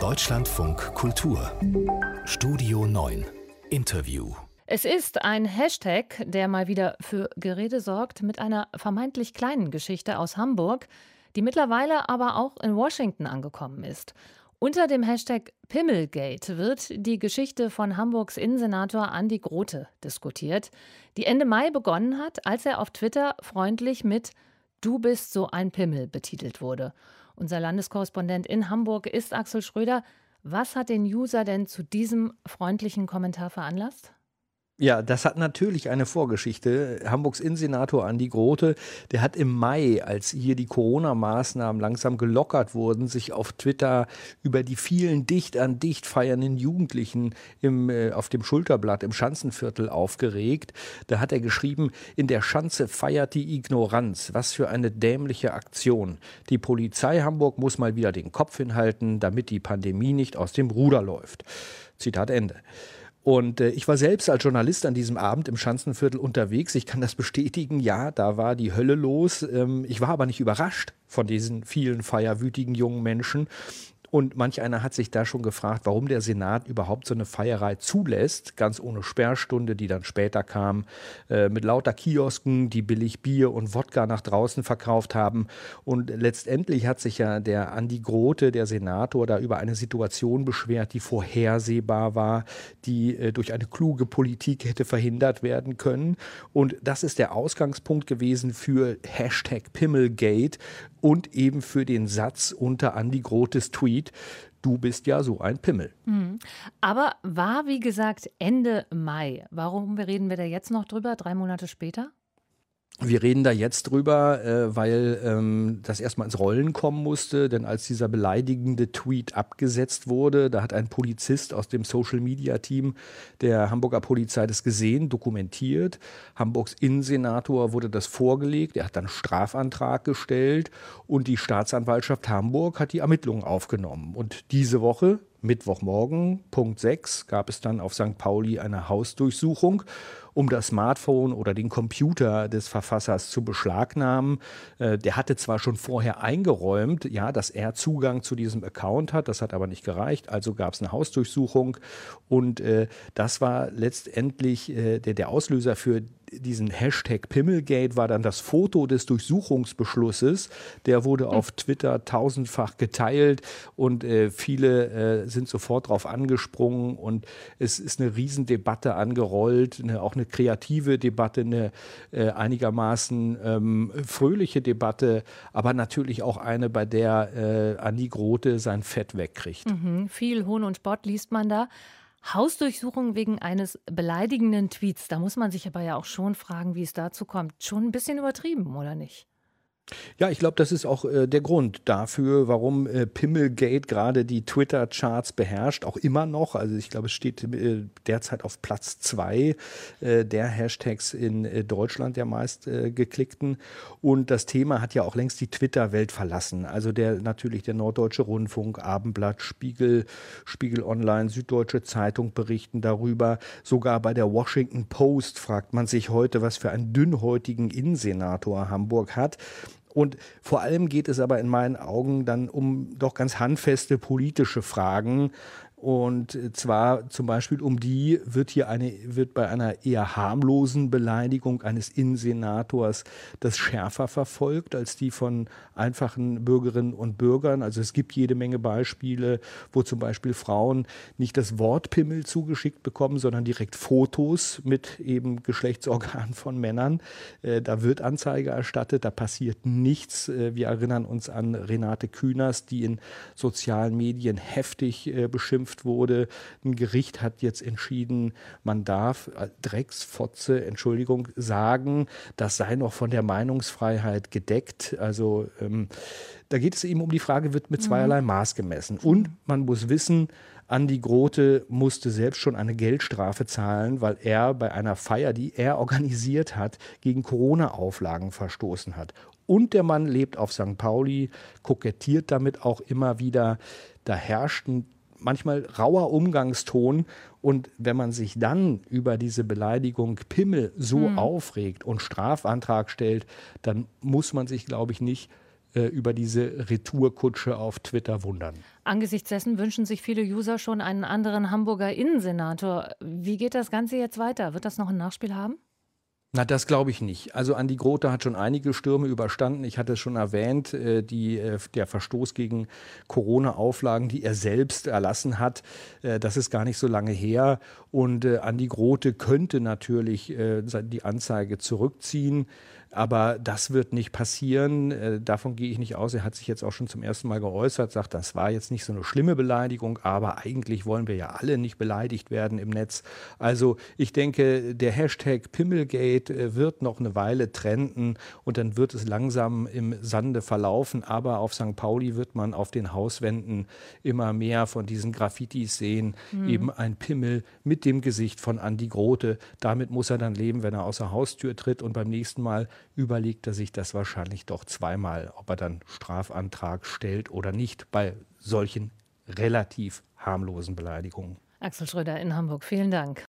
Deutschlandfunk Kultur Studio 9 Interview es ist ein Hashtag, der mal wieder für Gerede sorgt, mit einer vermeintlich kleinen Geschichte aus Hamburg, die mittlerweile aber auch in Washington angekommen ist. Unter dem Hashtag Pimmelgate wird die Geschichte von Hamburgs Innensenator Andi Grote diskutiert, die Ende Mai begonnen hat, als er auf Twitter freundlich mit Du bist so ein Pimmel betitelt wurde. Unser Landeskorrespondent in Hamburg ist Axel Schröder. Was hat den User denn zu diesem freundlichen Kommentar veranlasst? Ja, das hat natürlich eine Vorgeschichte. Hamburgs Innensenator Andi Grote, der hat im Mai, als hier die Corona-Maßnahmen langsam gelockert wurden, sich auf Twitter über die vielen dicht an dicht feiernden Jugendlichen im, äh, auf dem Schulterblatt im Schanzenviertel aufgeregt. Da hat er geschrieben, in der Schanze feiert die Ignoranz. Was für eine dämliche Aktion. Die Polizei Hamburg muss mal wieder den Kopf hinhalten, damit die Pandemie nicht aus dem Ruder läuft. Zitat Ende. Und äh, ich war selbst als Journalist an diesem Abend im Schanzenviertel unterwegs. Ich kann das bestätigen. Ja, da war die Hölle los. Ähm, ich war aber nicht überrascht von diesen vielen feierwütigen jungen Menschen. Und manch einer hat sich da schon gefragt, warum der Senat überhaupt so eine Feierei zulässt, ganz ohne Sperrstunde, die dann später kam, äh, mit lauter Kiosken, die billig Bier und Wodka nach draußen verkauft haben. Und letztendlich hat sich ja der Andi Grote, der Senator, da über eine Situation beschwert, die vorhersehbar war, die äh, durch eine kluge Politik hätte verhindert werden können. Und das ist der Ausgangspunkt gewesen für Hashtag Pimmelgate und eben für den Satz unter Andi Grotes Tweet, du bist ja so ein Pimmel. Mhm. Aber war, wie gesagt, Ende Mai. Warum reden wir da jetzt noch drüber, drei Monate später? Wir reden da jetzt drüber, äh, weil ähm, das erstmal ins Rollen kommen musste, denn als dieser beleidigende Tweet abgesetzt wurde, da hat ein Polizist aus dem Social Media Team der Hamburger Polizei das gesehen, dokumentiert. Hamburgs Innensenator wurde das vorgelegt, er hat dann Strafantrag gestellt und die Staatsanwaltschaft Hamburg hat die Ermittlungen aufgenommen. Und diese Woche, Mittwochmorgen, Punkt 6, gab es dann auf St. Pauli eine Hausdurchsuchung um das Smartphone oder den Computer des Verfassers zu beschlagnahmen. Äh, der hatte zwar schon vorher eingeräumt, ja, dass er Zugang zu diesem Account hat, das hat aber nicht gereicht, also gab es eine Hausdurchsuchung und äh, das war letztendlich äh, der, der Auslöser für diesen Hashtag Pimmelgate war dann das Foto des Durchsuchungsbeschlusses. Der wurde auf Twitter tausendfach geteilt und äh, viele äh, sind sofort darauf angesprungen und es ist eine Riesendebatte angerollt, eine, auch eine kreative Debatte, eine äh, einigermaßen ähm, fröhliche Debatte, aber natürlich auch eine, bei der äh, Andi Grote sein Fett wegkriegt. Mhm, viel Hohn und Spott liest man da. Hausdurchsuchung wegen eines beleidigenden Tweets. Da muss man sich aber ja auch schon fragen, wie es dazu kommt. Schon ein bisschen übertrieben, oder nicht? Ja, ich glaube, das ist auch äh, der Grund dafür, warum äh, Pimmelgate gerade die Twitter-Charts beherrscht, auch immer noch. Also ich glaube, es steht äh, derzeit auf Platz zwei äh, der Hashtags in äh, Deutschland, der meist äh, geklickten. Und das Thema hat ja auch längst die Twitter-Welt verlassen. Also der natürlich der Norddeutsche Rundfunk, Abendblatt, Spiegel, Spiegel Online, Süddeutsche Zeitung berichten darüber. Sogar bei der Washington Post fragt man sich heute, was für einen dünnhäutigen Innensenator Hamburg hat. Und vor allem geht es aber in meinen Augen dann um doch ganz handfeste politische Fragen, und zwar zum Beispiel um die wird hier eine, wird bei einer eher harmlosen Beleidigung eines Innensenators das schärfer verfolgt als die von einfachen Bürgerinnen und Bürgern. Also es gibt jede Menge Beispiele, wo zum Beispiel Frauen nicht das Wort Pimmel zugeschickt bekommen, sondern direkt Fotos mit eben Geschlechtsorganen von Männern. Äh, da wird Anzeige erstattet, da passiert nichts. Äh, wir erinnern uns an Renate Künast, die in sozialen Medien heftig äh, beschimpft geprüft wurde. Ein Gericht hat jetzt entschieden, man darf äh, Drecksfotze, Entschuldigung, sagen, das sei noch von der Meinungsfreiheit gedeckt. Also ähm, da geht es eben um die Frage, wird mit zweierlei mhm. Maß gemessen. Und man muss wissen, Andi Grote musste selbst schon eine Geldstrafe zahlen, weil er bei einer Feier, die er organisiert hat, gegen Corona-Auflagen verstoßen hat. Und der Mann lebt auf St. Pauli, kokettiert damit auch immer wieder. Da herrscht ein manchmal rauer Umgangston. Und wenn man sich dann über diese Beleidigung Pimmel so mhm. aufregt und Strafantrag stellt, dann muss man sich, glaube ich, nicht äh, über diese Retourkutsche auf Twitter wundern. Angesichts dessen wünschen sich viele User schon einen anderen Hamburger Innensenator. Wie geht das Ganze jetzt weiter? Wird das noch ein Nachspiel haben? Na, das glaube ich nicht. Also Andi Grote hat schon einige Stürme überstanden. Ich hatte es schon erwähnt, äh, die, äh, der Verstoß gegen Corona-Auflagen, die er selbst erlassen hat, äh, das ist gar nicht so lange her. Und Andi Grote könnte natürlich die Anzeige zurückziehen. Aber das wird nicht passieren. Davon gehe ich nicht aus. Er hat sich jetzt auch schon zum ersten Mal geäußert, sagt, das war jetzt nicht so eine schlimme Beleidigung, aber eigentlich wollen wir ja alle nicht beleidigt werden im Netz. Also ich denke, der Hashtag Pimmelgate äh, wird noch eine Weile trenden und dann wird es langsam im Sande verlaufen. Aber auf St. Pauli wird man auf den Hauswänden immer mehr von diesen Graffitis sehen. Mhm. Eben ein Pimmel mit dem Gesicht von Andi Grote. Damit muss er dann leben, wenn er außer Haustür tritt und beim nächsten Mal überlegt er sich das wahrscheinlich doch zweimal, ob er dann Strafantrag stellt oder nicht bei solchen relativ harmlosen Beleidigungen. Axel Schröder in Hamburg, vielen Dank.